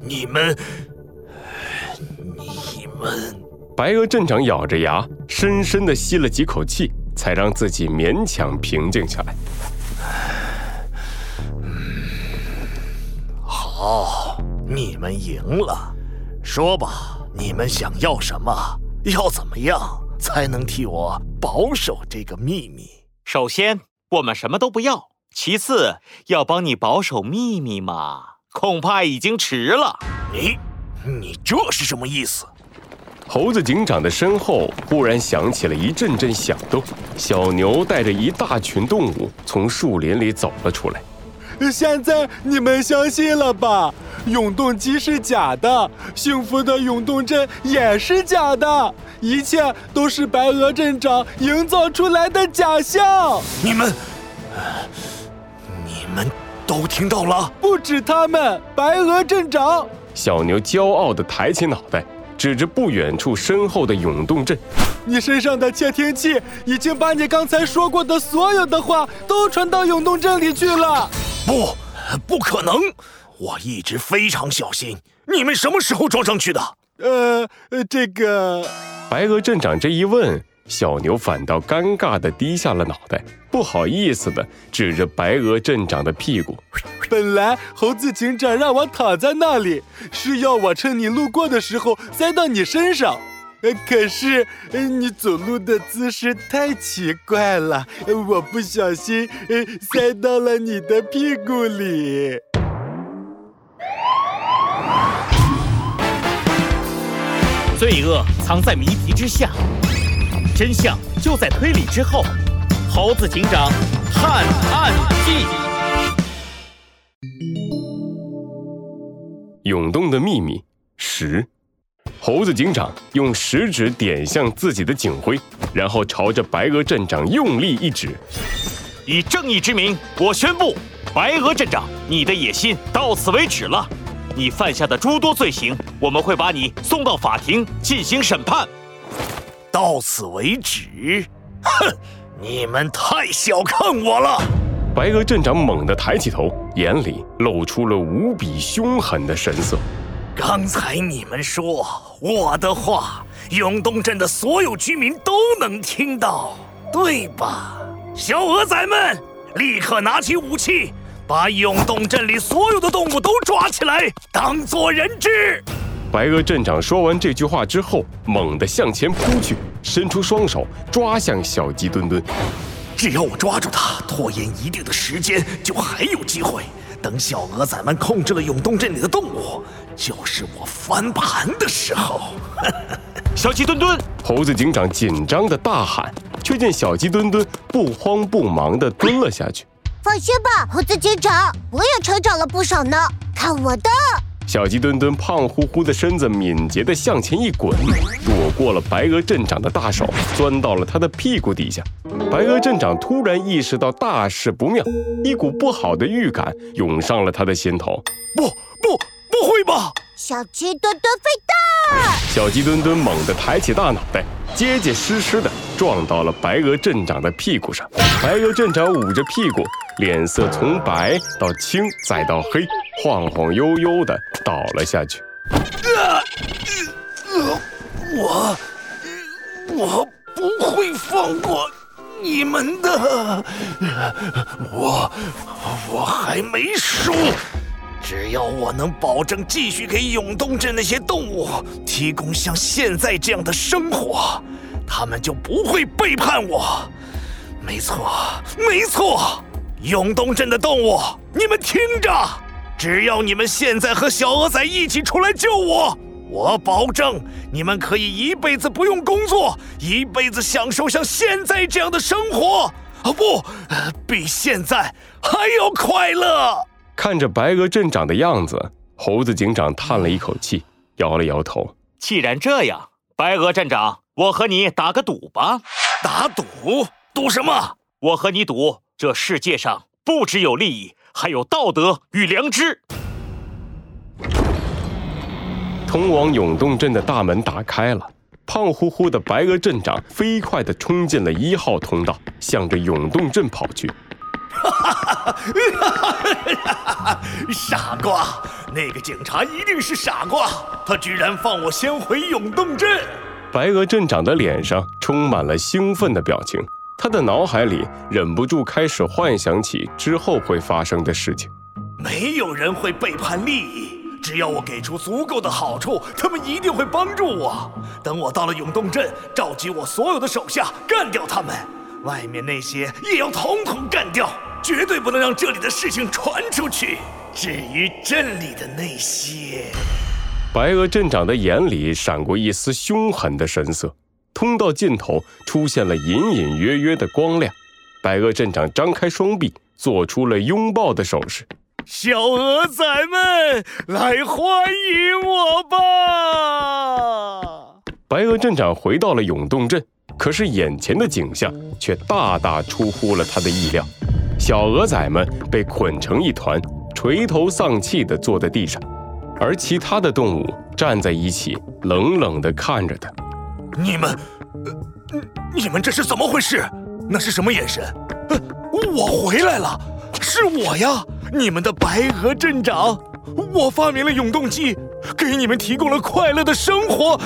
你们，你们……白鹅镇长咬着牙，深深的吸了几口气，才让自己勉强平静下来。好，你们赢了。说吧，你们想要什么？要怎么样才能替我保守这个秘密？首先，我们什么都不要；其次，要帮你保守秘密嘛，恐怕已经迟了。你，你这是什么意思？猴子警长的身后忽然响起了一阵阵响动，小牛带着一大群动物从树林里走了出来。现在你们相信了吧？永动机是假的，幸福的永动镇也是假的，一切都是白鹅镇长营造出来的假象。你们，你们都听到了？不止他们，白鹅镇长。小牛骄傲地抬起脑袋。指着不远处身后的永动镇，你身上的窃听器已经把你刚才说过的所有的话都传到永动镇里去了。不，不可能！我一直非常小心。你们什么时候装上去的？呃，这个……白鹅镇长这一问。小牛反倒尴尬地低下了脑袋，不好意思地指着白鹅镇长的屁股。本来猴子警长让我躺在那里，是要我趁你路过的时候塞到你身上。呃，可是你走路的姿势太奇怪了，我不小心塞到了你的屁股里。罪恶藏在谜题之下。真相就在推理之后，《猴子警长探案记》。涌动的秘密十，猴子警长用食指点向自己的警徽，然后朝着白鹅镇长用力一指：“以正义之名，我宣布，白鹅镇长，你的野心到此为止了。你犯下的诸多罪行，我们会把你送到法庭进行审判。”到此为止！哼，你们太小看我了！白鹅镇长猛地抬起头，眼里露出了无比凶狠的神色。刚才你们说我的话，永东镇的所有居民都能听到，对吧？小鹅仔们，立刻拿起武器，把永东镇里所有的动物都抓起来，当做人质！白鹅镇长说完这句话之后，猛地向前扑去，伸出双手抓向小鸡墩墩。只要我抓住它，拖延一定的时间，就还有机会。等小鹅仔们控制了永动镇里的动物，就是我翻盘的时候。小鸡墩墩，猴子警长紧张的大喊，却见小鸡墩墩不慌不忙的蹲了下去。放心吧，猴子警长，我也成长了不少呢。看我的！小鸡墩墩胖乎乎的身子敏捷地向前一滚，躲过了白鹅镇长的大手，钻到了他的屁股底下。白鹅镇长突然意识到大事不妙，一股不好的预感涌上了他的心头。不不，不会吧！小鸡墩墩飞弹！小鸡墩墩猛地抬起大脑袋，结结实实地撞到了白鹅镇长的屁股上。白鹅镇长捂着屁股，脸色从白到青再到黑。晃晃悠悠的倒了下去。我我不会放过你们的，我我还没输。只要我能保证继续给永东镇那些动物提供像现在这样的生活，他们就不会背叛我。没错，没错，永东镇的动物，你们听着。只要你们现在和小鹅仔一起出来救我，我保证你们可以一辈子不用工作，一辈子享受像现在这样的生活。啊，不，比现在还要快乐。看着白鹅镇长的样子，猴子警长叹了一口气，摇了摇头。既然这样，白鹅镇长，我和你打个赌吧。打赌？赌什么？我和你赌，这世界上不只有利益。还有道德与良知。通往永动镇的大门打开了，胖乎乎的白鹅镇长飞快地冲进了一号通道，向着永动镇跑去。傻瓜，那个警察一定是傻瓜，他居然放我先回永动镇。白鹅镇长的脸上充满了兴奋的表情，他的脑海里忍不住开始幻想起之后会发生的事情。没有人会背叛利益，只要我给出足够的好处，他们一定会帮助我。等我到了永动镇，召集我所有的手下，干掉他们。外面那些也要统统干掉，绝对不能让这里的事情传出去。至于镇里的那些，白鹅镇长的眼里闪过一丝凶狠的神色，通道尽头出现了隐隐约约的光亮。白鹅镇长张开双臂，做出了拥抱的手势。小鹅仔们，来欢迎我吧！白鹅镇长回到了永动镇。可是眼前的景象却大大出乎了他的意料，小鹅仔们被捆成一团，垂头丧气地坐在地上，而其他的动物站在一起，冷冷地看着他。你们，你们这是怎么回事？那是什么眼神？呃我回来了，是我呀，你们的白鹅镇长。我发明了永动机，给你们提供了快乐的生活。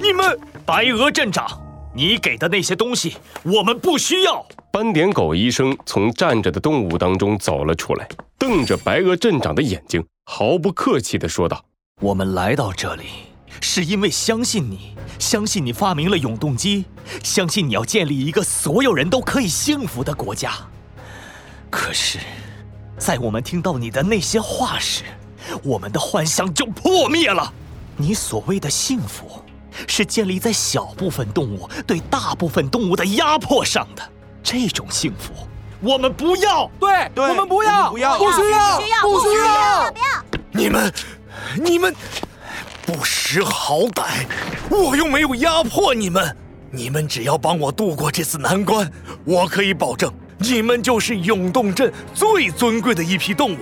你们。白鹅镇长，你给的那些东西我们不需要。斑点狗医生从站着的动物当中走了出来，瞪着白鹅镇长的眼睛，毫不客气地说道：“我们来到这里，是因为相信你，相信你发明了永动机，相信你要建立一个所有人都可以幸福的国家。可是，在我们听到你的那些话时，我们的幻想就破灭了。你所谓的幸福。”是建立在小部分动物对大部分动物的压迫上的这种幸福，我们不要。对，我们不要，不要，不需要，不需要。你们，你们不识好歹！我又没有压迫你们，你们只要帮我度过这次难关，我可以保证，你们就是永动镇最尊贵的一批动物。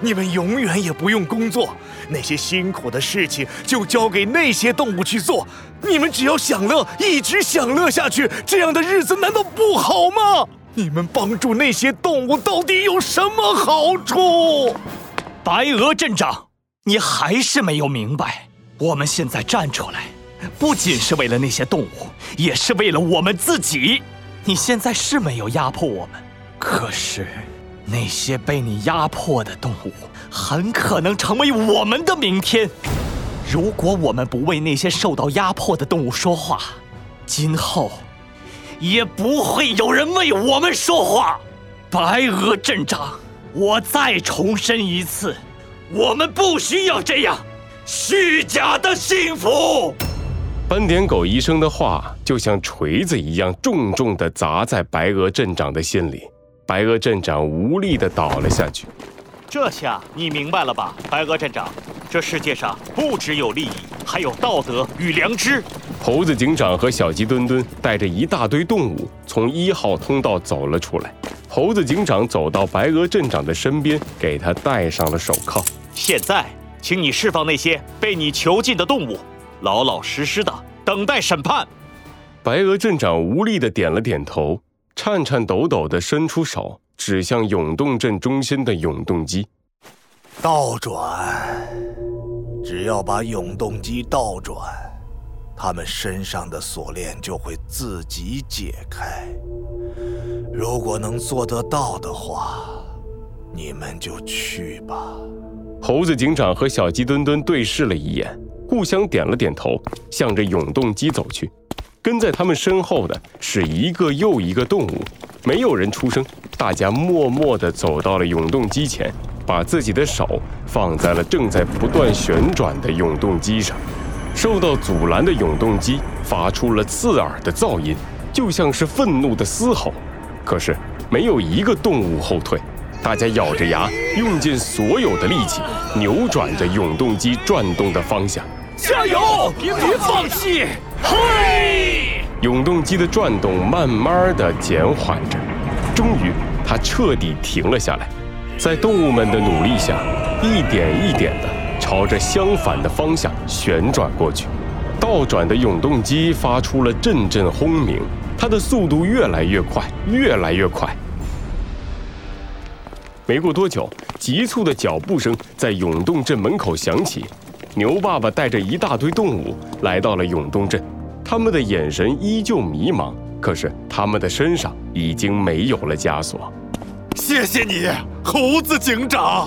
你们永远也不用工作，那些辛苦的事情就交给那些动物去做。你们只要享乐，一直享乐下去，这样的日子难道不好吗？你们帮助那些动物到底有什么好处？白鹅镇长，你还是没有明白，我们现在站出来，不仅是为了那些动物，也是为了我们自己。你现在是没有压迫我们，可是。那些被你压迫的动物，很可能成为我们的明天。如果我们不为那些受到压迫的动物说话，今后也不会有人为我们说话。白鹅镇长，我再重申一次，我们不需要这样虚假的幸福。斑点狗医生的话就像锤子一样，重重地砸在白鹅镇长的心里。白鹅镇长无力地倒了下去。这下你明白了吧，白鹅镇长？这世界上不只有利益，还有道德与良知。猴子警长和小鸡墩墩带着一大堆动物从一号通道走了出来。猴子警长走到白鹅镇长的身边，给他戴上了手铐。现在，请你释放那些被你囚禁的动物，老老实实的等待审判。白鹅镇长无力的点了点头。颤颤抖抖的伸出手，指向永动镇中心的永动机。倒转，只要把永动机倒转，他们身上的锁链就会自己解开。如果能做得到的话，你们就去吧。猴子警长和小鸡墩墩对视了一眼，互相点了点头，向着永动机走去。跟在他们身后的是一个又一个动物，没有人出声。大家默默地走到了永动机前，把自己的手放在了正在不断旋转的永动机上。受到阻拦的永动机发出了刺耳的噪音，就像是愤怒的嘶吼。可是没有一个动物后退，大家咬着牙，用尽所有的力气，扭转着永动机转动的方向。加油！别放弃！嘿！永动机的转动慢慢的减缓着，终于，它彻底停了下来。在动物们的努力下，一点一点的朝着相反的方向旋转过去。倒转的永动机发出了阵阵轰鸣，它的速度越来越快，越来越快。没过多久，急促的脚步声在永动镇门口响起。牛爸爸带着一大堆动物来到了永动镇，他们的眼神依旧迷茫，可是他们的身上已经没有了枷锁。谢谢你，猴子警长。